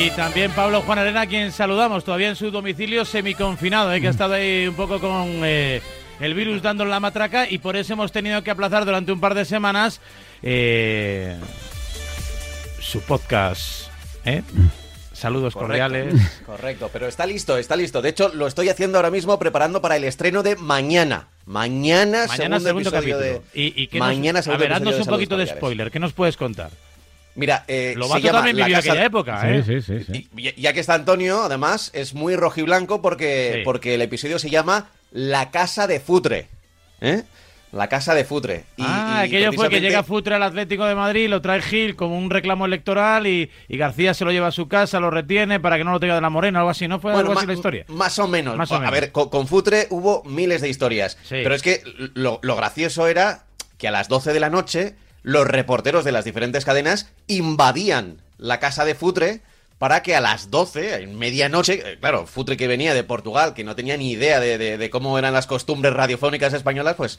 Y también Pablo Juan Arena, a quien saludamos todavía en su domicilio semiconfinado, ¿eh? que ha estado ahí un poco con eh, el virus dando la matraca y por eso hemos tenido que aplazar durante un par de semanas eh, su podcast. ¿eh? Saludos cordiales. Correcto, pero está listo, está listo. De hecho, lo estoy haciendo ahora mismo preparando para el estreno de mañana. Mañana, Mañana segundo, episodio capítulo. de... Y, y Mañana nos, a segundo ver, haznos un poquito de spoiler. ¿Qué nos puedes contar? Mira, eh, Lo se llama también La vivió Casa- aquella época, ¿eh? Sí, sí, sí. sí. Y- Ya que está Antonio, además, es muy rojiblanco porque, Sí. porque el episodio se llama La Casa de Futre. ¿Eh? La Casa de Futre. Y- ah, y aquello fue que precisamente- llega Futre al Atlético de Madrid, lo trae Gil como un reclamo electoral y, y García se lo lleva a su casa, lo retiene para que no lo tenga de la Morena, algo así, ¿no? Fue algo ma- así la historia. Más o menos. Más o a ver, con, con Futre hubo miles de historias. Sí. Pero es que lo, lo gracioso era que a las 12 de la noche los reporteros de las diferentes cadenas invadían la casa de Futre para que a las 12, en medianoche, eh, claro, Futre que venía de Portugal, que no tenía ni idea de, de- de cómo eran las costumbres radiofónicas españolas, pues,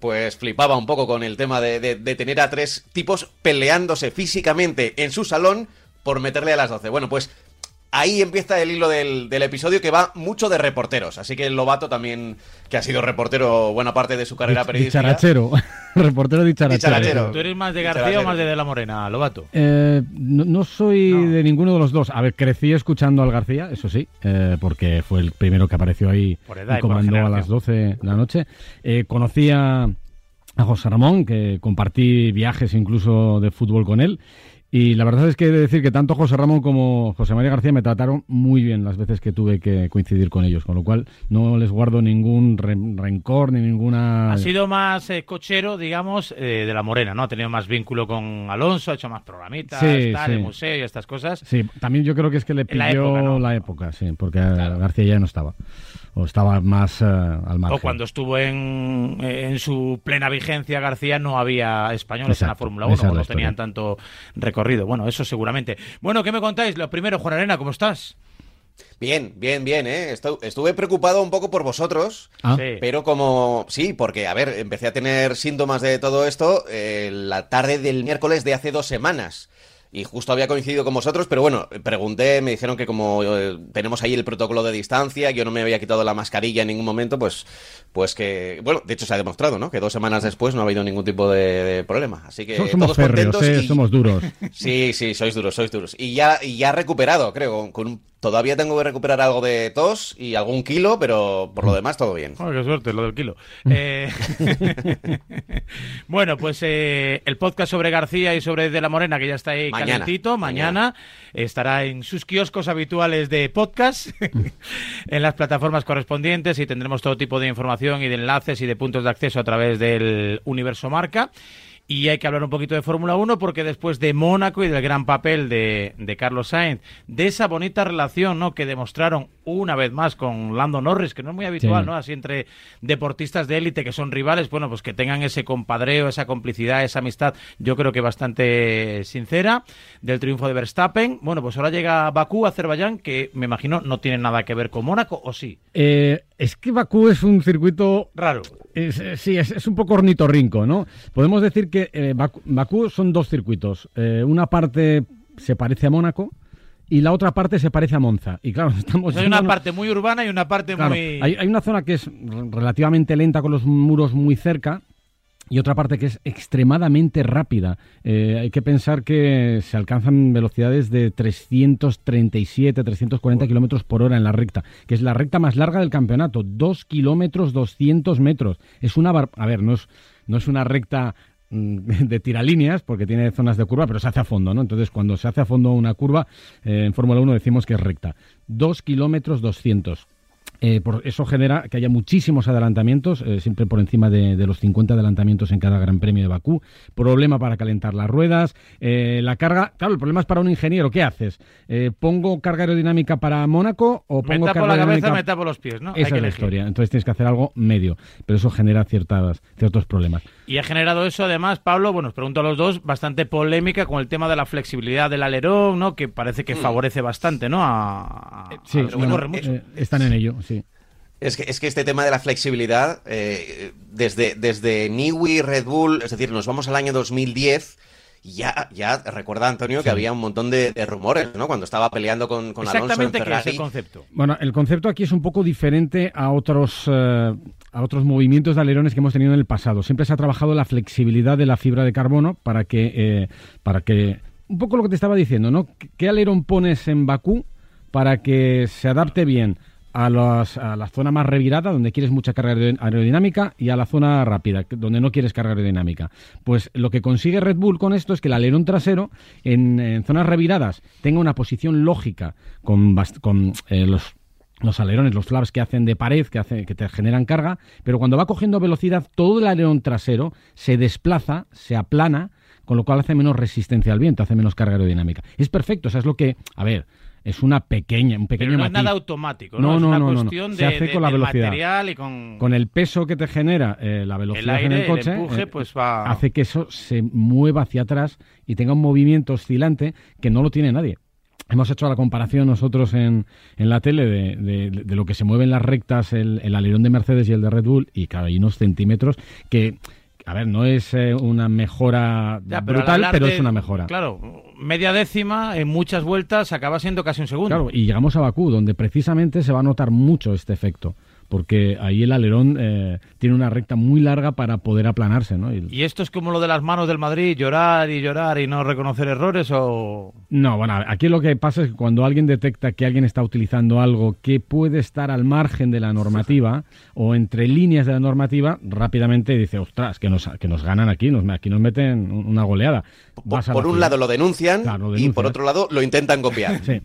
pues flipaba un poco con el tema de, de- de tener a tres tipos peleándose físicamente en su salón por meterle a las 12. Bueno, pues ahí empieza el hilo del, del episodio que va mucho de reporteros. Así que el Lobato también, que ha sido reportero buena parte de su carrera periodística. Dicharachero. Reportero dicharachero. Dicharachero. ¿Tú eres más de García o más de De la Morena, Lobato? Eh, no, no soy No. de ninguno de los dos. A ver, crecí escuchando al García, eso sí, eh, porque fue el primero que apareció ahí Por edad y y por comandó a las 12 de la noche. Eh, conocí a, a José Ramón, que compartí viajes incluso de fútbol con él. Y la verdad es que he de decir que tanto José Ramón como José María García me trataron muy bien las veces que tuve que coincidir con ellos, con lo cual no les guardo ningún re- rencor ni ninguna... Ha sido más eh, cochero, digamos, eh, de la Morena, ¿no? Ha tenido más vínculo con Alonso, ha hecho más programitas, Sí, tal, sí. el museo y estas cosas. Sí, también yo creo que es que le la pilló época, ¿no? la época, sí, porque García ya no estaba. O estaba más eh, al margen. O cuando estuvo en, en su plena vigencia García no había españoles en la Fórmula 1, esa es o la no tenían tanto recorrido. Bueno, eso seguramente. Bueno, ¿qué me contáis? Lo primero, Juan Arena, ¿cómo estás? Bien, bien, bien, ¿eh? Estu- estuve preocupado un poco por vosotros. Ah. Pero como, sí, porque, a ver, empecé a tener síntomas de todo esto eh, la tarde del miércoles de hace dos semanas. Y justo había coincidido con vosotros, pero bueno, pregunté, me dijeron que como eh, tenemos ahí el protocolo de distancia, yo no me había quitado la mascarilla en ningún momento, pues, pues que, bueno, de hecho se ha demostrado, ¿no? Que dos semanas después no ha habido ningún tipo de, de problema. Así que so- somos todos férreos, contentos eh, y- somos duros. Sí, sí, sois duros, sois duros. Y ya, y ya recuperado, creo. Con un- todavía tengo que recuperar algo de tos y algún kilo, pero por lo demás todo bien. Qué suerte, lo del kilo. Eh, bueno, pues eh, el podcast sobre García y sobre De la Morena, que ya está ahí Mañana, calentito, mañana, estará en sus kioscos habituales de podcast, en las plataformas correspondientes y tendremos todo tipo de información y de enlaces y de puntos de acceso a través del universo marca. Y hay que hablar un poquito de Fórmula 1 porque después de Mónaco y del gran papel de, de Carlos Sainz, de esa bonita relación ¿no? que demostraron una vez más con Lando Norris, que no es muy habitual, Sí. ¿no? Así entre deportistas de élite que son rivales, bueno, pues que tengan ese compadreo, esa complicidad, esa amistad, yo creo que bastante sincera, del triunfo de Verstappen. Bueno, pues ahora llega Bakú, Azerbaiyán, que me imagino no tiene nada que ver con Mónaco, ¿o sí? Eh, es que Bakú es un circuito Raro. Es- eh, sí, es, es un poco ornitorrinco, ¿no? Podemos decir que eh, Bakú, Bakú son dos circuitos. Eh, una parte se parece a Mónaco y la otra parte se parece a Monza. Y claro, estamos Pues hay una parte muy urbana y una parte claro, muy... hay, hay una zona que es relativamente lenta con los muros muy cerca y otra parte que es extremadamente rápida. Eh, hay que pensar que se alcanzan velocidades de 337, 340 kilómetros por hora en la recta, que es la recta más larga del campeonato, 2 kilómetros 200 metros. Es una... bar- A ver, no es, no es una recta mm, de tiralíneas porque tiene zonas de curva, pero se hace a fondo, ¿no? Entonces, cuando se hace a fondo una curva, eh, en Fórmula 1 decimos que es recta. 2 kilómetros 200. Eh, por eso genera que haya muchísimos adelantamientos, eh, siempre por encima de, de los 50 adelantamientos en cada Gran Premio de Bakú. Problema para calentar las ruedas. eh, la carga, claro, el problema es para un ingeniero. ¿Qué haces? Eh, ¿Pongo carga aerodinámica para Mónaco o Me pongo tapo carga la cabeza, aerodinámica me tapo los pies, ¿no? Hay Esa que es la elegir. historia. Entonces tienes que hacer algo medio, pero eso genera ciertas, ciertos problemas. Y ha generado eso, además, Pablo, bueno, os pregunto a los dos, bastante polémica con el tema de la flexibilidad del alerón, ¿no? Que parece que favorece bastante, ¿no? A, a- Sí, a los que bueno, corren mucho. eh, están en ello, sí. Es que, es que este tema de la flexibilidad, eh, desde, desde Niwi, Red Bull, es decir, nos vamos al año 2010 Ya, ya recuerda Antonio que había un montón de, rumores, ¿no? Cuando estaba peleando con, con Alonso en Ferrari. ¿qué es el concepto? Bueno, el concepto aquí es un poco diferente a otros eh, a otros movimientos de alerones que hemos tenido en el pasado. Siempre se ha trabajado la flexibilidad de la fibra de carbono para que eh, para que un poco lo que te estaba diciendo, ¿no? ¿Qué alerón pones en Bakú para que se adapte bien a, la zona más revirada, donde quieres mucha carga aerodinámica, y a la zona rápida, donde no quieres carga aerodinámica. Pues lo que consigue Red Bull con esto es que el alerón trasero, en, zonas reviradas, tenga una posición lógica con, con eh, los los alerones, los flaps que hacen de pared, que, hace, que te generan carga, pero cuando va cogiendo velocidad, todo el alerón trasero se desplaza, se aplana, con lo cual hace menos resistencia al viento, hace menos carga aerodinámica. Es perfecto, o sea, es lo que, a ver, es una pequeña, un pequeño Pero no es nada automático, ¿no? No, es no, una no, cuestión Se de, hace con la velocidad. material y con... Con el peso que te genera eh, la velocidad el aire, en el coche, el empuje, eh, pues va... hace que eso se mueva hacia atrás y tenga un movimiento oscilante que no lo tiene nadie. Hemos hecho la comparación nosotros en, en la tele de, de, de, lo que se mueve en las rectas el, el alerón de Mercedes y el de Red Bull, y claro, hay unos centímetros que a ver, no es eh, una mejora brutal, pero es una mejora. Claro, media décima en muchas vueltas acaba siendo casi un segundo. Claro, y llegamos a Bakú, donde precisamente se va a notar mucho este efecto porque ahí el alerón eh, tiene una recta muy larga para poder aplanarse, ¿no? Y... esto es como lo de las manos del Madrid, llorar y llorar y no reconocer errores o...? No, bueno, aquí lo que pasa es que cuando alguien detecta que alguien está utilizando algo que puede estar al margen de la normativa o entre líneas de la normativa, rápidamente dice, ostras, que nos, que nos ganan aquí, nos, aquí nos meten una goleada. Por, por un lado lo denuncian, claro, lo denuncian, y por otro lado lo intentan copiar. Sí. ¿Eh?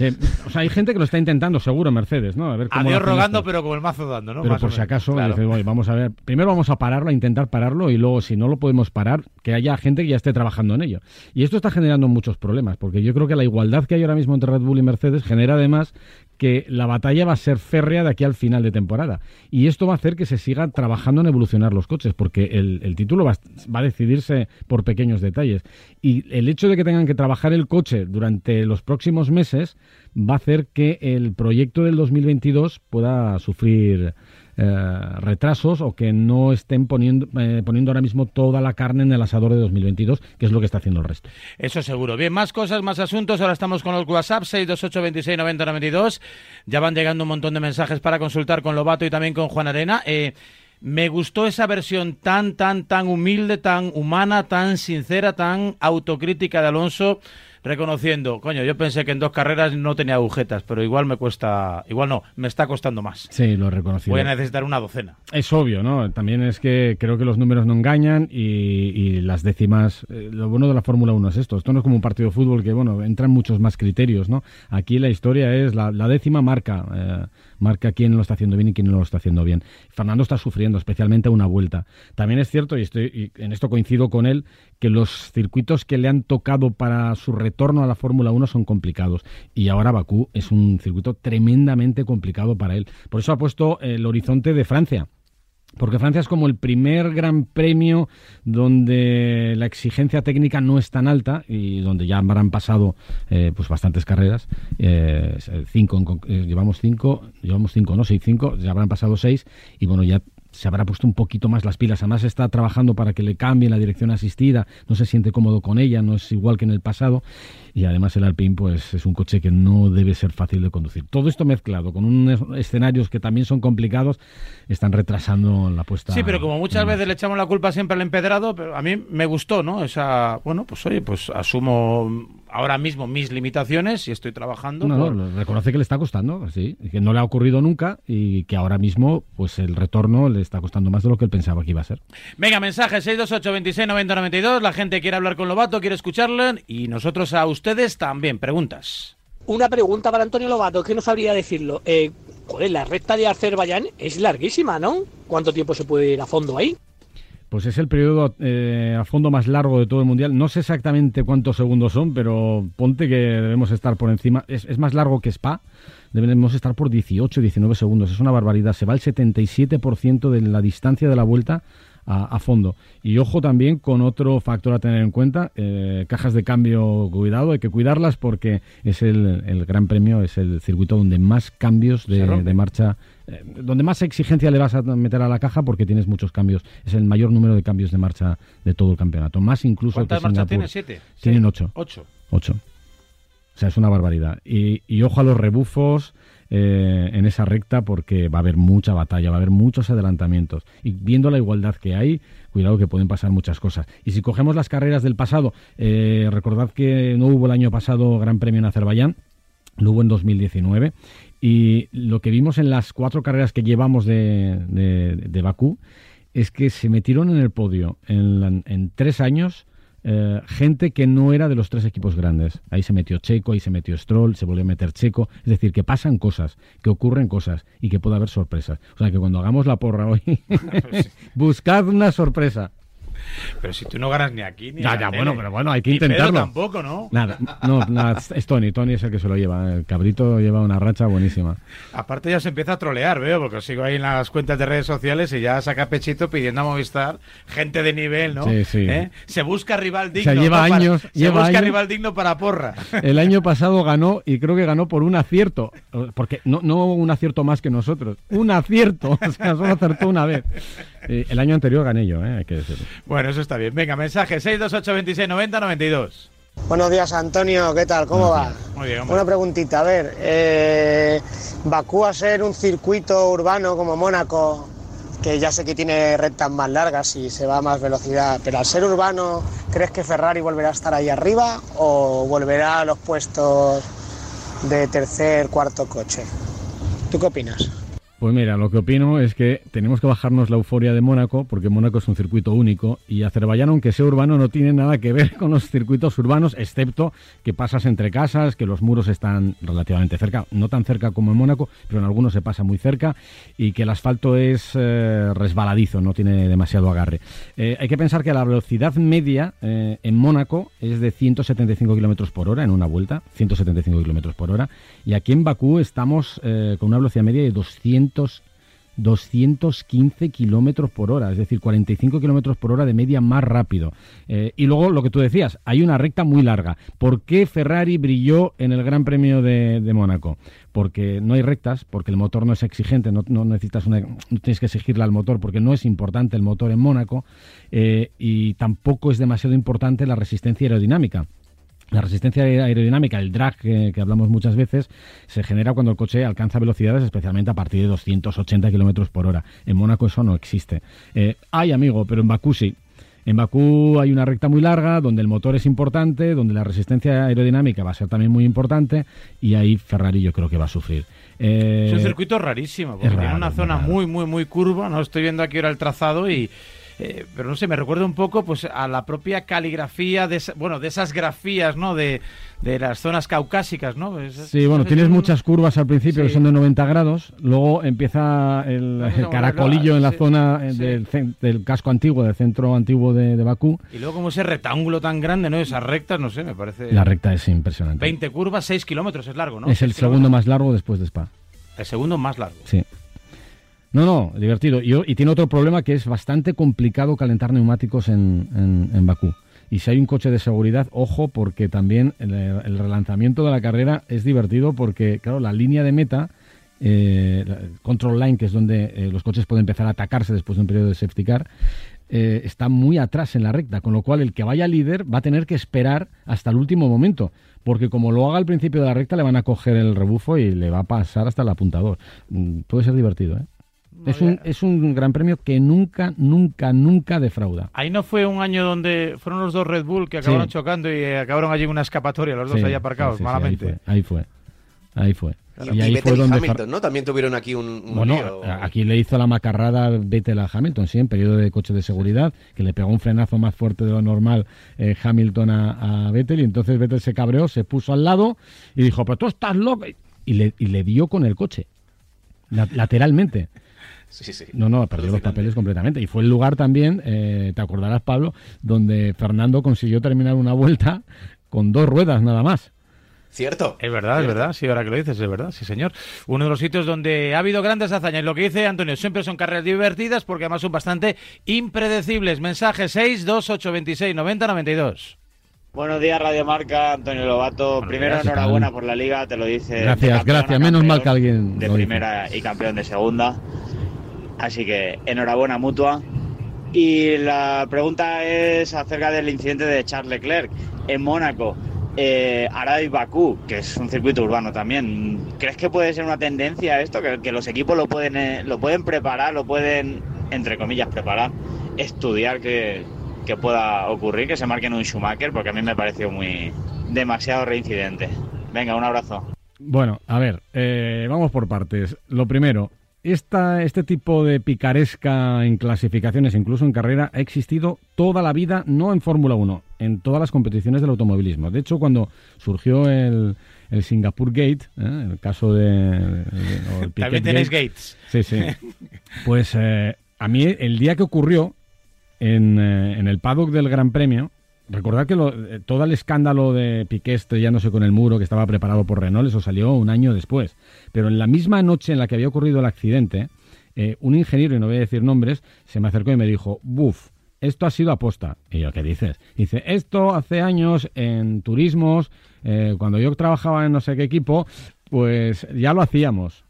Sí, o sea, hay gente que lo está intentando, seguro, Mercedes, ¿no? A ver cómo Adiós rogando, pero con el mazo dando, ¿no? Pero Más por si acaso, claro. dices, oye, vamos a ver. Primero vamos a pararlo, a intentar pararlo, y luego, si no lo podemos parar, que haya gente que ya esté trabajando en ello. Y esto está generando muchos problemas, porque yo creo que la igualdad que hay ahora mismo entre Red Bull y Mercedes genera además que la batalla va a ser férrea de aquí al final de temporada. Y esto va a hacer que se siga trabajando en evolucionar los coches, porque el, título va, a decidirse por pequeños detalles. Y el hecho de que tengan que trabajar el coche durante los próximos meses va a hacer que el proyecto del 2022 pueda sufrir retrasos o que no estén poniendo, eh, poniendo ahora mismo toda la carne en el asador de 2022, que es lo que está haciendo el resto. Eso seguro. Bien, más cosas, más asuntos. Ahora estamos con los WhatsApp 628 26 90 92. Ya van llegando un montón de mensajes para consultar con Lobato y también con Juan Arena. Eh, me gustó esa versión tan, tan, tan humilde, tan humana, tan sincera, tan autocrítica de Alonso reconociendo, coño, yo pensé que en dos carreras no tenía agujetas, pero igual me cuesta, igual no, me está costando más. Sí, lo he reconocido. Voy a necesitar una docena. Es obvio, ¿no? También es que creo que los números no engañan y, y las décimas, eh, lo bueno de la Fórmula 1 es esto, esto no es como un partido de fútbol que, bueno, entran muchos más criterios, ¿no? Aquí la historia es, la, la décima marca, eh, marca quién lo está haciendo bien y quién no lo está haciendo bien. Fernando está sufriendo, especialmente una vuelta. También es cierto, y, estoy, en esto coincido con él, que los circuitos que le han tocado para su retorno a la Fórmula 1 son complicados. Y ahora Bakú es un circuito tremendamente complicado para él. Por eso ha puesto el horizonte de Francia. Porque Francia es como el primer gran premio donde la exigencia técnica no es tan alta y donde ya habrán pasado eh, pues bastantes carreras. Eh, cinco, eh, llevamos cinco, llevamos cinco, no, seis, cinco, ya habrán pasado seis y bueno, ya se habrá puesto un poquito más las pilas. Además está trabajando para que le cambien la dirección asistida, no se siente cómodo con ella, no es igual que en el pasado. Y además el Alpine pues es un coche que no debe ser fácil de conducir. Todo esto mezclado con unos escenarios que también son complicados, están retrasando la puesta. Sí, pero como muchas veces le echamos la culpa siempre al empedrado, pero a mí me gustó, ¿no? Esa, bueno, pues oye, pues asumo ahora mismo mis limitaciones y estoy trabajando. No, por... no, reconoce que le está costando, sí, que no le ha ocurrido nunca y que ahora mismo pues el retorno le está costando más de lo que él pensaba que iba a ser. Venga, mensaje 628 26 90 92, la gente quiere hablar con Lobato, quiere escucharle y nosotros a ustedes también. Preguntas. Una pregunta para Antonio Lobato, que no sabría decirlo. Eh, joder, la recta de Azerbaiyán es larguísima, ¿no? ¿Cuánto tiempo se puede ir a fondo ahí? Pues es el periodo eh, a fondo más largo de todo el mundial. No sé exactamente cuántos segundos son, pero ponte que debemos estar por encima. Es, es más largo que Spa. Debemos estar por 18, 19 segundos. Es una barbaridad. Se va el 77% de la distancia de la vuelta a, fondo. Y ojo también con otro factor a tener en cuenta, eh, cajas de cambio, cuidado, hay que cuidarlas porque es el, el Gran Premio, es el circuito donde más cambios de, de marcha eh, donde más exigencia le vas a meter a la caja porque tienes muchos cambios. Es el mayor número de cambios de marcha de todo el campeonato. Más incluso ¿Cuántas marchas tiene? ¿Siete? Tienen ocho. Ocho. Ocho. O sea, es una barbaridad. Y, ojo a los rebufos eh, en esa recta porque va a haber mucha batalla, va a haber muchos adelantamientos. Y viendo la igualdad que hay, cuidado que pueden pasar muchas cosas. Y si cogemos las carreras del pasado, eh, recordad que no hubo el año pasado Gran Premio en Azerbaiyán, lo hubo en 2019 y lo que vimos en las cuatro carreras que llevamos de, de, Bakú es que se metieron en el podio en, tres años eh, gente que no era de los tres equipos grandes. Ahí se metió Checo, ahí se metió Stroll, se volvió a meter Checo. Es decir, que pasan cosas, que ocurren cosas y que puede haber sorpresas. O sea, que cuando hagamos la porra hoy, buscad una sorpresa. Pero si tú no ganas ni aquí ni Ya, ya, bueno, pero bueno, hay que intentarlo. tampoco, ¿no? Nada, no, nada, es Tony, Tony es el que se lo lleva. El cabrito lleva una racha buenísima. Aparte ya se empieza a trolear, veo, porque sigo ahí en las cuentas de redes sociales y ya saca pechito pidiendo a Movistar gente de nivel, ¿no? Sí, sí. ¿Eh? Se busca rival digno. Se lleva años. se busca rival digno para porra. El año pasado ganó y creo que ganó por un acierto, porque no, no un acierto más que nosotros, un acierto, o sea, solo acertó una vez. El año anterior gané yo, ¿eh? hay que decirlo. Bueno, eso está bien. Venga, mensaje 628 26 90 92. Buenos días, Antonio. ¿Qué tal? ¿Cómo va? Muy bien, Una preguntita. A ver, eh, Bakú a ser un circuito urbano como Mónaco, que ya sé que tiene rectas más largas y se va a más velocidad, pero al ser urbano, ¿crees que Ferrari volverá a estar ahí arriba o volverá a los puestos de tercer, cuarto coche? ¿Tú qué opinas? Pues mira, lo que opino es que tenemos que bajarnos la euforia de Mónaco, porque Mónaco es un circuito único y Azerbaiyán, aunque sea urbano, no tiene nada que ver con los circuitos urbanos, excepto que pasas entre casas, que los muros están relativamente cerca, no tan cerca como en Mónaco, pero en algunos se pasa muy cerca y que el asfalto es eh, resbaladizo, no tiene demasiado agarre. Eh, hay que pensar que la velocidad media eh, en Mónaco es de 175 kilómetros por hora en una vuelta, 175 kilómetros por hora, y aquí en Bakú estamos con una velocidad media de 200 215 kilómetros por hora, es decir, 45 kilómetros por hora de media más rápido. Eh, y luego lo que tú decías, hay una recta muy larga. ¿Por qué Ferrari brilló en el Gran Premio de, Mónaco? Porque no hay rectas, porque el motor no es exigente, no, necesitas una, no tienes que exigirle al motor, porque no es importante el motor en Mónaco eh, y tampoco es demasiado importante la resistencia aerodinámica. La resistencia aerodinámica, el drag que, hablamos muchas veces, se genera cuando el coche alcanza velocidades, especialmente a partir de 280 kilómetros por hora. En Mónaco eso no existe. Eh, hay, amigo, pero en Bakú sí. En Bakú hay una recta muy larga donde el motor es importante, donde la resistencia aerodinámica va a ser también muy importante y ahí Ferrari yo creo que va a sufrir. es un eh, circuito rarísimo, porque tiene una zona muy, muy, muy curva. No estoy viendo aquí ahora el trazado y eh, pero no sé, me recuerda un poco pues a la propia caligrafía de bueno, de esas grafías, ¿no? De, las zonas caucásicas, ¿no? sí, bueno, tienes muchas curvas al principio que son de 90 grados, luego empieza el, caracolillo en la zona eh, del, casco antiguo, del centro antiguo de, Bakú. Y luego como ese rectángulo tan grande, ¿no? Esas rectas, no sé, me parece... La recta es impresionante. 20 curvas, 6 kilómetros, es largo, ¿no? Es el segundo más largo después de Spa. El segundo más largo. Sí. No, no, divertido. Y, tiene otro problema que es bastante complicado calentar neumáticos en, en, Bakú. Y si hay un coche de seguridad, ojo, porque también el, relanzamiento de la carrera es divertido porque, claro, la línea de meta, eh, control line, que es donde eh, los coches pueden empezar a atacarse después de un periodo de safety car, eh, está muy atrás en la recta, con lo cual el que vaya líder va a tener que esperar hasta el último momento, porque como lo haga al principio de la recta le van a coger el rebufo y le va a pasar hasta el apuntador. Mm, puede ser divertido, ¿eh? Es, un, es un gran premio que nunca, nunca, nunca defrauda. Ahí no fue un año donde fueron los dos Red Bull que acabaron chocando y acabaron allí en una escapatoria, los dos ahí aparcados, malamente. ahí fue. Ahí fue. Y, ahí fue donde Hamilton, ¿no? También tuvieron aquí un, bueno, aquí le hizo la macarrada Vettel a Hamilton, sí, en periodo de coche de seguridad, que le pegó un frenazo más fuerte de lo normal eh, Hamilton a, a, Vettel y entonces Vettel se cabreó, se puso al lado y dijo, pero tú estás loco. Y le, y le dio con el coche, lateralmente. No, no, perdió los papeles completamente. Y fue el lugar también, eh, te acordarás, Pablo, donde Fernando consiguió terminar una vuelta con dos ruedas nada más. Cierto. Es verdad, es verdad, sí, ahora que lo dices, es verdad, sí, señor. Uno de los sitios donde ha habido grandes hazañas. Lo que dice Antonio, siempre son carreras divertidas porque además son bastante impredecibles. Mensaje 62826 90 92. Buenos días, Radio Marca, Antonio Lobato. Primero, días. enhorabuena por la liga, te lo dice. Gracias, campeón gracias. Menos mal que alguien De primera y campeón de segunda. Así que enhorabuena mutua. Y la pregunta es acerca del incidente de Charles Leclerc en Mónaco. Eh, y Bakú, que es un circuito urbano también. ¿Crees que puede ser una tendencia esto? Que, que los equipos lo pueden, eh, lo pueden preparar, lo pueden, entre comillas, preparar, estudiar que, que pueda ocurrir, que se marquen un Schumacher, porque a mí me pareció muy demasiado reincidente. Venga, un abrazo. Bueno, a ver, eh, vamos por partes. Lo primero, esta, este tipo de picaresca en clasificaciones, incluso en carrera, ha existido toda la vida, no en Fórmula 1, en todas las competiciones del automovilismo. De hecho, cuando surgió el, el Singapur Gate, ¿eh? el caso de... de- o el También tenéis Gate, Gates. Sí, sí. Pues eh, a mí el día que ocurrió en, eh, en el paddock del Gran Premio, recordad que lo- eh, todo el escándalo de Piqué estrellándose con el muro que estaba preparado por Renault, eso salió un año después. Pero en la misma noche en la que había ocurrido el accidente, eh, un ingeniero, y no voy a decir nombres, se me acercó y me dijo, buf, esto ha sido aposta. Y yo, ¿qué dices? Dice, esto hace años en turismos, eh, cuando yo trabajaba en no sé qué equipo, pues ya lo hacíamos.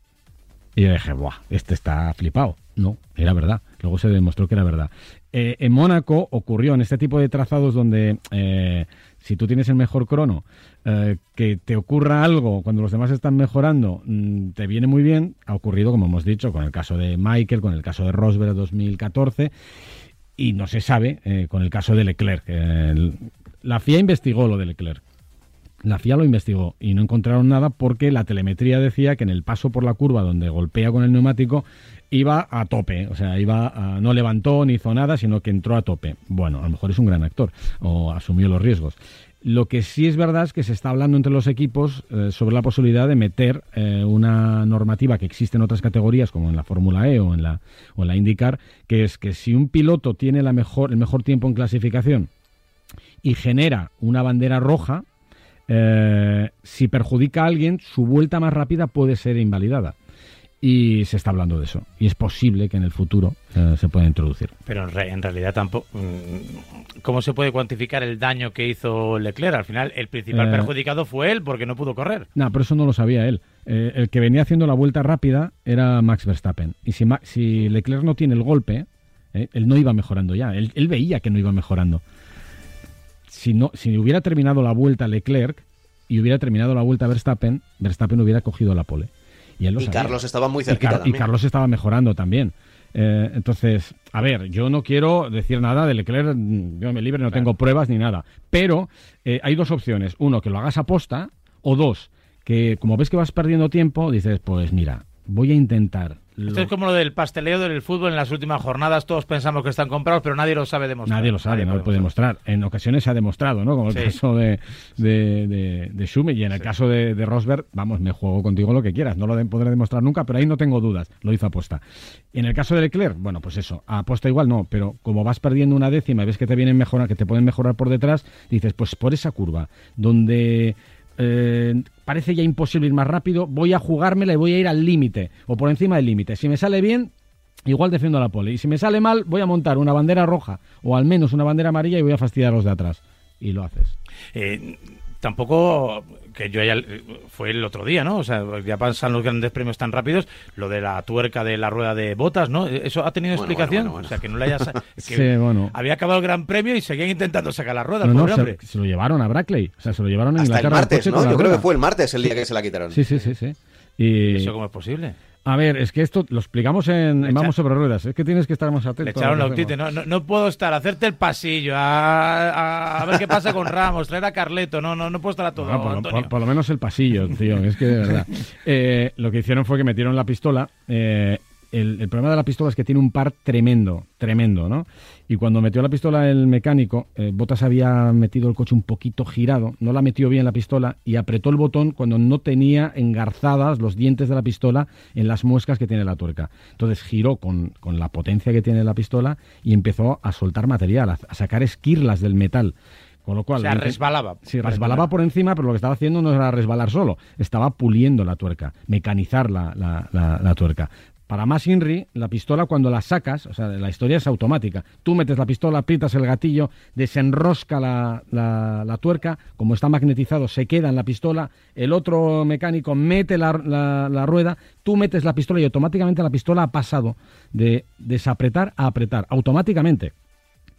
Y yo dije, ¡buah! Este está flipado. No, era verdad. Luego se demostró que era verdad. Eh, en Mónaco ocurrió en este tipo de trazados donde eh, si tú tienes el mejor crono, eh, que te ocurra algo cuando los demás están mejorando, mm, te viene muy bien. Ha ocurrido, como hemos dicho, con el caso de Michael, con el caso de Rosberg 2014 y no se sabe con el caso de Leclerc. La FIA investigó lo de Leclerc. La FIA lo investigó y no encontraron nada porque la telemetría decía que en el paso por la curva donde golpea con el neumático iba a tope, o sea, iba no levantó ni hizo nada, sino que entró a tope. Bueno, a lo mejor es un gran actor o asumió los riesgos. Lo que sí es verdad es que se está hablando entre los equipos eh, sobre la posibilidad de meter eh, una normativa que existe en otras categorías, como en la Fórmula E o en la, o en la IndyCar, que es que si un piloto tiene el mejor tiempo en clasificación y genera una bandera roja, eh, si perjudica a alguien, su vuelta más rápida puede ser invalidada. Y se está hablando de eso. Y es posible que en el futuro eh, se pueda introducir. Pero en, re- en realidad tampoco. mm, ¿Cómo se puede cuantificar el daño que hizo Leclerc? Al final, el principal Eh. perjudicado fue él porque no pudo correr. No, pero eso no lo sabía él. Eh, el que venía haciendo la vuelta rápida era Max Verstappen. Y si, Ma- si Leclerc no tiene el golpe, él no iba mejorando ya. Él, él veía que no iba mejorando. Si, no, si hubiera terminado la vuelta Leclerc y hubiera terminado la vuelta Verstappen, Verstappen hubiera cogido la pole. Y, él lo Y sabía. Carlos estaba muy Y, Car- y. Carlos estaba mejorando también. Eh, entonces, a ver, yo no quiero decir nada de Leclerc, yo me libre, no tengo pruebas ni nada. Pero eh, hay dos opciones. Uno, que lo hagas a posta, o dos, que como ves que vas perdiendo tiempo, dices, pues mira, voy a intentar. Lo- Esto es como lo del pasteleo del fútbol en las últimas jornadas. Todos pensamos que están comprados, pero nadie lo sabe demostrar. Nadie lo sabe, no lo puede demostrar. En ocasiones se ha demostrado, ¿no? Como el Sí. caso de, de, de, de Schumacher. y en el caso de, de Rosberg, vamos, me juego contigo lo que quieras. No lo de- podré demostrar nunca, pero ahí no tengo dudas. Lo hizo aposta. En el caso de Leclerc, bueno, pues eso, a aposta igual no, pero como vas perdiendo una décima y ves que te vienen mejorar, que te pueden mejorar por detrás, dices, pues por esa curva, donde eh, parece ya imposible ir más rápido, voy a jugármela y voy a ir al límite, o por encima del límite. Si me sale bien, Igual defiendo la pole. Y si me sale mal, voy a montar una bandera roja o al menos una bandera amarilla y voy a fastidiar a los de atrás. Y lo haces. Eh, tampoco que yo haya fue el otro día, ¿no? O sea, ya pasan los grandes premios tan rápidos, lo de la tuerca de la rueda de botas, ¿no? ¿Eso ha tenido Bueno, explicación? bueno, bueno, bueno. O sea, que no le haya que Sí, bueno. había acabado el gran premio y seguían intentando sacar la rueda, el No, no, pobre se, hombre. se lo llevaron a Brackley. O sea, se lo llevaron a Hasta el Inglaterra. al martes, ¿no? Yo creo rueda. que fue el martes el día que se la quitaron. Sí, sí, sí, sí. Y, ¿Eso cómo es posible? A ver, es que esto lo explicamos en, Vamos sobre ruedas. Es que tienes que estar más atento. Le echaron la no, no, no puedo estar, hacerte el pasillo, a, a- a ver qué pasa con Ramos, traer a Carleto, no, no, no puedo estar a todo, Bueno, por, Antonio. por- por lo menos el pasillo, tío. Es que de verdad. Eh, lo que hicieron fue que metieron la pistola. eh, el, el problema de la pistola es que tiene un par tremendo, tremendo, ¿no? Y cuando metió la pistola el mecánico, eh, Botas había metido el coche un poquito girado, no la metió bien la pistola y apretó el botón cuando no tenía engarzadas los dientes de la pistola en las muescas que tiene la tuerca. Entonces giró con, con la potencia que tiene la pistola y empezó a soltar material, a, a sacar esquirlas del metal Con lo cual, O sea, resbalaba. Sí, resbalaba por encima, pero lo que estaba haciendo no era resbalar solo, estaba puliendo la tuerca, mecanizar la, la- la- la tuerca. Para más Inri, la pistola cuando la sacas, o sea, la historia es automática. Tú metes la pistola, aprietas el gatillo, desenrosca la, la- tuerca, como está magnetizado, se queda en la pistola, el otro mecánico mete la, la- rueda, tú metes la pistola y automáticamente la pistola ha pasado de desapretar a apretar, automáticamente.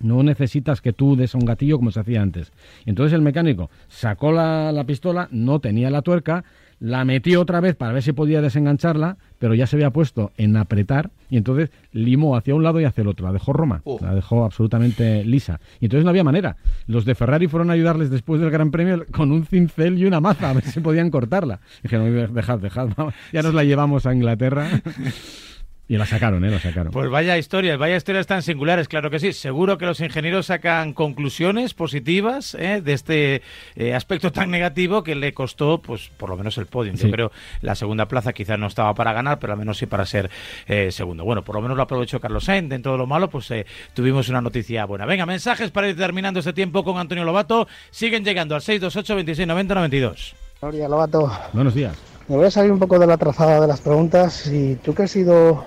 No necesitas que tú des a un gatillo como se hacía antes. Entonces el mecánico sacó la pistola, no tenía la tuerca, la metió otra vez para ver si podía desengancharla, pero ya se había puesto en apretar y entonces limó hacia un lado y hacia el otro. La dejó Roma, Uf. la dejó absolutamente lisa. Y entonces no había manera. Los de Ferrari fueron a ayudarles después del Gran Premio con un cincel y una maza a ver si podían cortarla. Dijeron, "Oye, dejad, dejad, ya nos la llevamos a Inglaterra. Y la sacaron, ¿eh? La sacaron. Pues vaya historias, vaya historias tan singulares, claro que sí. Seguro que los ingenieros sacan conclusiones positivas ¿eh? de este eh, aspecto tan negativo que le costó, pues por lo menos el podio. Yo Sí. creo la segunda plaza quizás no estaba para ganar, pero al menos sí para ser eh, segundo. Bueno, por lo menos lo aprovechó Carlos Sainz. Dentro de lo malo, pues eh, tuvimos una noticia buena. Venga, mensajes para ir terminando este tiempo con Antonio Lobato. Siguen llegando al 628 26 90 92. Gloria Lobato, Buenos días. me voy a salir un poco de la trazada de las preguntas y tú que has sido,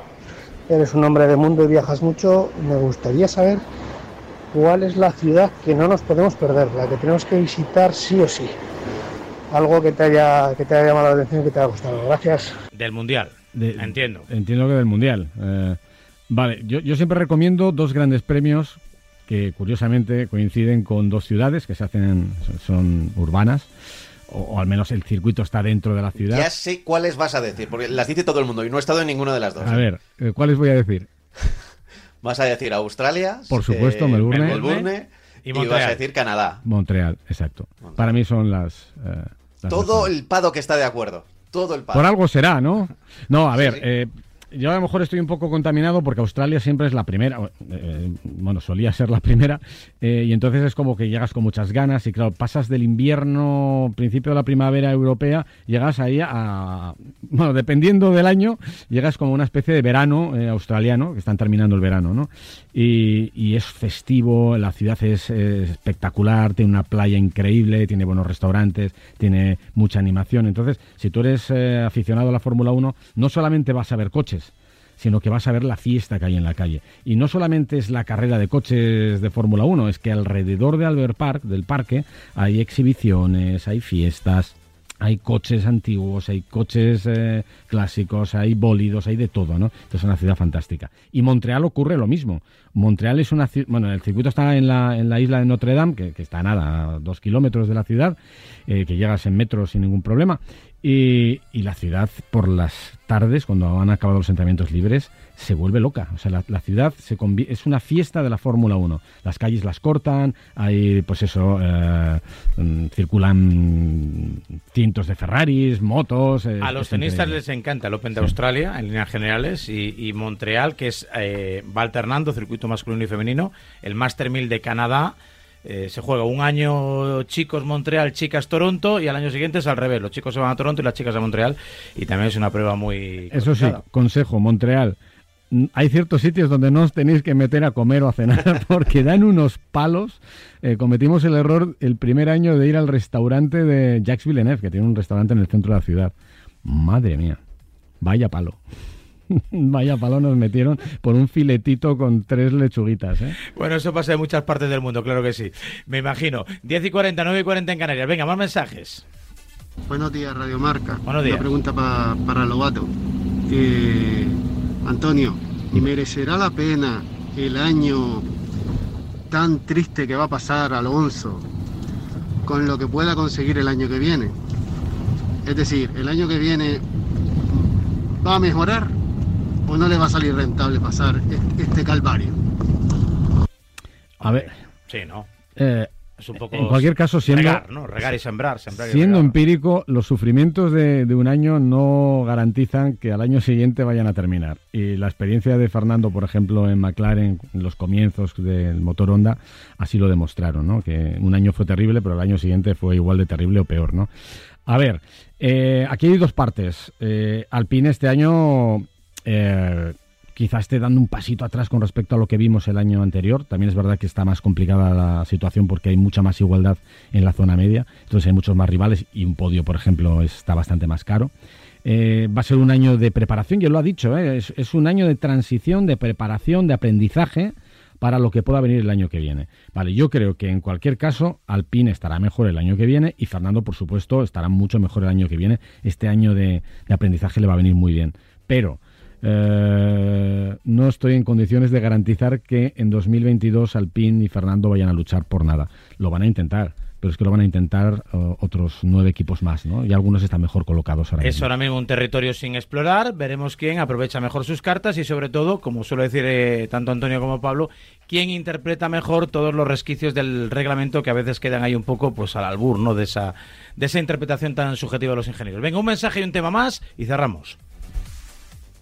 eres un hombre de mundo y viajas mucho, me gustaría saber cuál es la ciudad que no nos podemos perder, la que tenemos que visitar sí o sí. Algo que te haya, que te haya llamado la atención y que te haya gustado. Gracias. Del Mundial. De- Entiendo. Entiendo que del Mundial. Eh, vale, yo, yo siempre recomiendo dos grandes premios que curiosamente coinciden con dos ciudades que se hacen, son, son urbanas, o, o al menos el circuito está dentro de la ciudad. Ya sé cuáles vas a decir, porque las dice todo el mundo y no he estado en ninguna de las dos. A ver, eh, ¿cuáles voy a decir? Vas a decir Australia, Por supuesto, Melbourne. Melbourne, Y vas a decir Canadá. Montreal, exacto. Para mí son las... eh, las Todo mejores. el pado que está de acuerdo. Todo el pado. Por algo será, ¿no? No, a Sí, ver, sí. eh, yo a lo mejor estoy un poco contaminado porque Australia siempre es la primera, eh, bueno, solía ser la primera, eh, y entonces es como que llegas con muchas ganas y claro, pasas del invierno, principio de la primavera europea, llegas ahí a, bueno, dependiendo del año, llegas como una especie de verano eh, australiano, que están terminando el verano, ¿no? Y, es festivo, la ciudad es eh, espectacular, tiene una playa increíble, tiene buenos restaurantes, tiene mucha animación. Entonces, si tú eres aficionado a la Fórmula 1, no solamente vas a ver coches, sino que vas a ver la fiesta que hay en la calle. Y no solamente es la carrera de coches de Fórmula 1, es que alrededor de Albert Park, del parque, hay exhibiciones, hay fiestas, hay coches antiguos, hay coches eh, clásicos, hay bólidos, hay de todo, ¿no? Entonces es una ciudad fantástica. Y Montreal ocurre lo mismo. Montreal es una ciudad, bueno, el circuito está en la, en la isla de Notre Dame, que, está a nada, a dos kilómetros de la ciudad, eh, que llegas en metro sin ningún problema. Y, y la ciudad por las tardes, cuando han acabado los entrenamientos libres, se vuelve loca. O sea, la, la ciudad se es una fiesta de la Fórmula 1. Las calles las cortan, hay, pues eso, eh, mm, circulan cientos de Ferraris, motos. eh, A los tenistas les encanta el Open de Australia en líneas generales y, y Montreal, que es eh, va alternando circuito masculino y femenino. El Master 1000 de Canadá eh, se juega un año chicos Montreal, chicas Toronto y al año siguiente es al revés. Los chicos se van a Toronto y las chicas a Montreal y también es una prueba muy... Eso sí, consejo, Montreal. Hay ciertos sitios donde no os tenéis que meter a comer o a cenar porque dan unos palos. Eh, cometimos el error el primer año de ir al restaurante de Jacques Villeneuve, que tiene un restaurante en el centro de la ciudad. Madre mía, vaya palo. vaya palo nos metieron por un filetito con tres lechuguitas. ¿eh? Bueno, eso pasa en muchas partes del mundo, claro que sí. Me imagino. 10 y 40, 9 y 40 en Canarias. Venga, más mensajes. Buenos días, Radio Marca. Buenos días. Una pregunta pa- para Lobato. Eh, Antonio, ¿merecerá la pena el año tan triste que va a pasar Alonso con lo que pueda conseguir el año que viene? Es decir, ¿el año que viene va a mejorar o no le va a salir rentable pasar este, este calvario? A ver, Sí, ¿no? eh, Es un poco... en cualquier caso, siendo, Regar, ¿no? Regar y sembrar. sembrar y Siendo regar. empírico, los sufrimientos de, de un año no garantizan que al año siguiente vayan a terminar. Y la experiencia de Fernando, por ejemplo, en McLaren, en los comienzos del motor Honda, así lo demostraron, ¿no? Que un año fue terrible, pero el año siguiente fue igual de terrible o peor, ¿no? A ver, eh, aquí hay dos partes. Eh, Alpine este año eh, quizá esté dando un pasito atrás con respecto a lo que vimos el año anterior. También es verdad que está más complicada la situación porque hay mucha más igualdad en la zona media, entonces hay muchos más rivales y un podio, por ejemplo, está bastante más caro. Eh, va a ser un año de preparación, ya lo ha dicho, ¿eh? es, un año de transición, de preparación, de aprendizaje para lo que pueda venir el año que viene. Vale, yo creo que en cualquier caso Alpine estará mejor el año que viene y Fernando, por supuesto, estará mucho mejor el año que viene. Este año de, de aprendizaje le va a venir muy bien. Pero eh, no estoy en condiciones de garantizar que en 2022 Alpine y Fernando vayan a luchar por nada. Lo van a intentar, pero es que lo van a intentar uh, otros nueve equipos más, ¿no? Y algunos están mejor colocados ahora Es ahora mismo un territorio sin explorar. Veremos quién aprovecha mejor sus cartas y, sobre todo, como suele decir eh, tanto Antonio como Pablo, quién interpreta mejor todos los resquicios del reglamento que a veces quedan ahí un poco, pues, al albur, ¿no? De esa, de esa interpretación tan subjetiva de los ingenieros. Venga, un mensaje y un tema más y cerramos.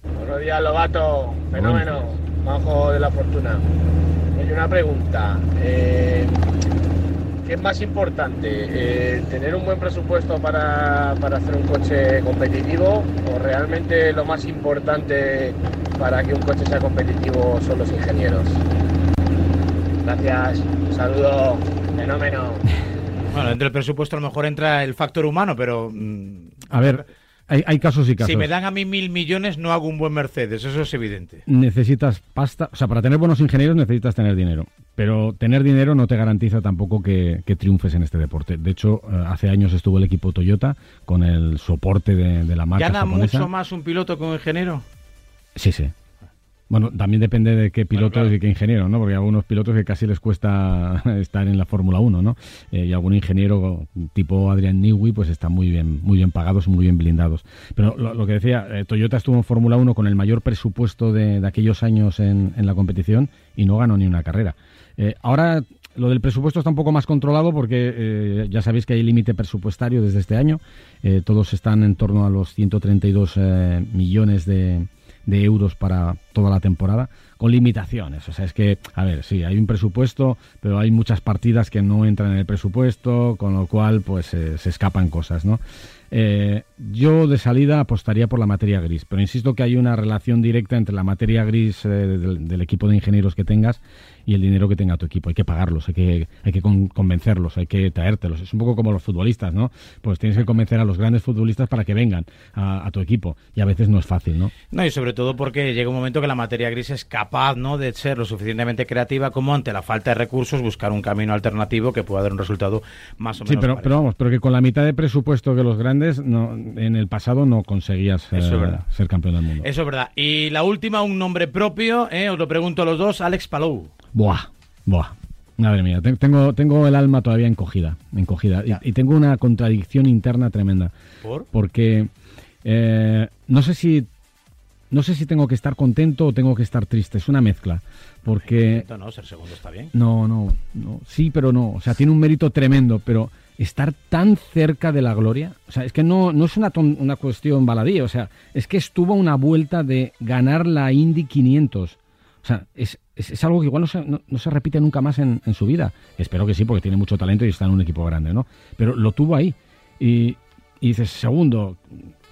Buenos días, Lobato. Fenómeno. Bajo de la fortuna. Hay una pregunta. Eh, ¿Qué es más importante? Eh, ¿Tener un buen presupuesto para, para, hacer un coche competitivo o realmente lo más importante para que un coche sea competitivo son los ingenieros? Gracias. Un saludo. Fenómeno. Bueno, entre el presupuesto a lo mejor entra el factor humano, pero... Mm, a ver, hay, casos y casos. Si me dan a mí mil millones, no hago un buen Mercedes, eso es evidente. Necesitas pasta, o sea, para tener buenos ingenieros necesitas tener dinero, pero tener dinero no te garantiza tampoco que, triunfes en este deporte. De hecho, eh, hace años estuvo el equipo Toyota con el soporte de, la marca ¿Gana mucho más un piloto que un ingeniero? Sí, sí. Bueno, también depende de qué piloto y qué ingeniero, ¿no? Porque hay algunos pilotos que casi les cuesta estar en la Fórmula 1, ¿no? Eh, y algún ingeniero tipo Adrián Newey, pues están muy bien, muy bien pagados, muy bien blindados. Pero lo, que decía, eh, Toyota estuvo en Fórmula 1 con el mayor presupuesto de, aquellos años en, la competición y no ganó ni una carrera. Eh, ahora lo del presupuesto está un poco más controlado porque ya sabéis que hay límite presupuestario desde este año. todos están en torno a los 132 millones de, de euros para toda la temporada, con limitaciones. O sea, es que, a ver, sí, hay un presupuesto, pero hay muchas partidas que no entran en el presupuesto, con lo cual, pues eh, se escapan cosas, ¿no? Eh, yo de salida apostaría por la materia gris, pero insisto que hay una relación directa entre la materia gris eh, del, equipo de ingenieros que tengas y el dinero que tenga tu equipo. Hay que pagarlos, hay que, hay que convencerlos, hay que traértelos. Es un poco como los futbolistas, ¿no? Pues tienes que convencer a los grandes futbolistas para que vengan a, tu equipo y a veces no es fácil, ¿no? No, y sobre todo porque llega un momento que la materia gris es capaz, ¿no?, de ser lo suficientemente creativa como ante la falta de recursos buscar un camino alternativo que pueda dar un resultado más o menos. Sí, pero, pero vamos, pero que con la mitad de presupuesto que los grandes no, en el pasado no conseguías eh, ser campeón del mundo. Eso es verdad. Y la última, un nombre propio, eh, os lo pregunto a los dos, Alex Palou. Buah, buah. Madre mía, tengo, tengo el alma todavía encogida, encogida. Y, tengo una contradicción interna tremenda. ¿Por? Porque eh, no sé si no sé si tengo que estar contento o tengo que estar triste. Es una mezcla. Porque. No, ser segundo está bien. No, no, no. Sí, pero no. O sea, tiene un mérito tremendo, pero estar tan cerca de la gloria, o sea, es que no, no es una, una cuestión baladí, o sea, es que estuvo una vuelta de ganar la Indy 500. O sea, es, es, algo que igual no se, no, se repite nunca más en, en, su vida. Espero que sí, porque tiene mucho talento y está en un equipo grande, ¿no? Pero lo tuvo ahí. Y, y dices, segundo,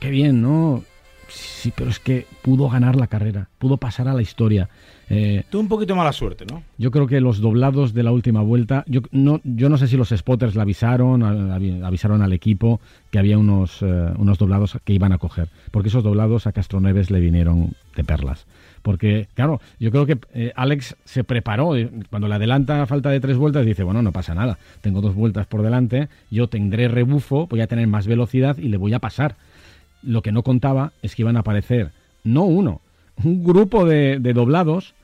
qué bien, ¿no? Sí, pero es que pudo ganar la carrera, pudo pasar a la historia. Eh, Tuvo un poquito mala suerte, ¿no? Yo creo que los doblados de la última vuelta, yo no, yo no sé si los spotters le avisaron, avisaron al equipo que había unos, eh, unos doblados que iban a coger, porque esos doblados a Castro Neves le vinieron de perlas. Porque, claro, yo creo que eh, Alex se preparó, cuando le adelanta a falta de tres vueltas, dice, bueno, no pasa nada, tengo dos vueltas por delante, yo tendré rebufo, voy a tener más velocidad y le voy a pasar. Lo que no contaba es que iban a aparecer, no uno, un grupo de doblados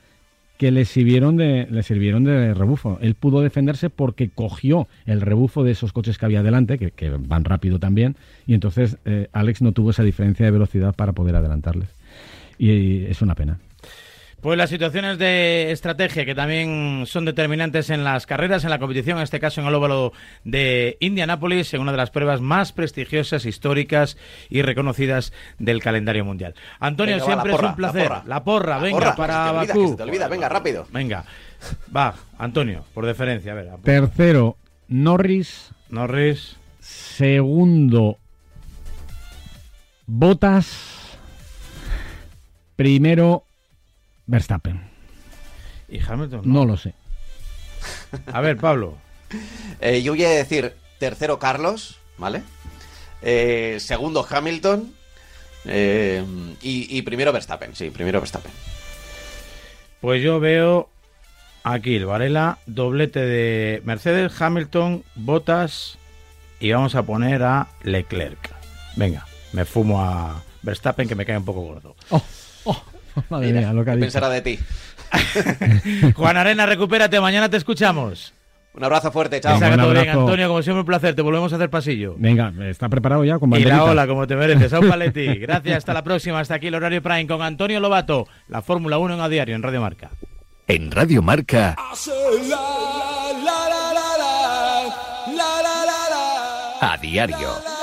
que le sirvieron de, le sirvieron de rebufo. Él pudo defenderse porque cogió el rebufo de esos coches que había delante, que, van rápido también, y entonces eh, Alex no tuvo esa diferencia de velocidad para poder adelantarles. y es una pena. Pues las situaciones de estrategia que también son determinantes en las carreras, en la competición, en este caso en el óvalo de Indianápolis, en una de las pruebas más prestigiosas, históricas y reconocidas del calendario mundial. Antonio, siempre es un placer. La porra, venga, para Bakú. te olvida, venga, rápido. Venga, va, Antonio, por deferencia, a ver. Tercero, Norris. Norris. Segundo, Botas. Primero, Verstappen. ¿Y Hamilton? No lo sé. A ver, Pablo. Eh, yo voy a decir tercero Carlos, ¿vale? Eh, segundo Hamilton. eh, y, y primero Verstappen, sí, primero Verstappen. Pues yo veo aquí el Varela, doblete de Mercedes, Hamilton, Bottas y vamos a poner a Leclerc. Venga, me fumo a Verstappen que me cae un poco gordo. Oh, madre Mira, mía, lo que ha ¿qué dicho. pensará de ti? Juan Arena, recupérate, mañana te escuchamos. Un abrazo fuerte, chao. bien. Antonio, como siempre un placer, te volvemos a hacer pasillo. Venga, ¿está preparado ya con Y banderitas? la ola, como te mereces, a un paletti. Gracias, hasta la próxima. Hasta aquí el horario Prime con Antonio Lobato, la Fórmula 1 en a diario en Radio Marca. En Radio Marca, a diario.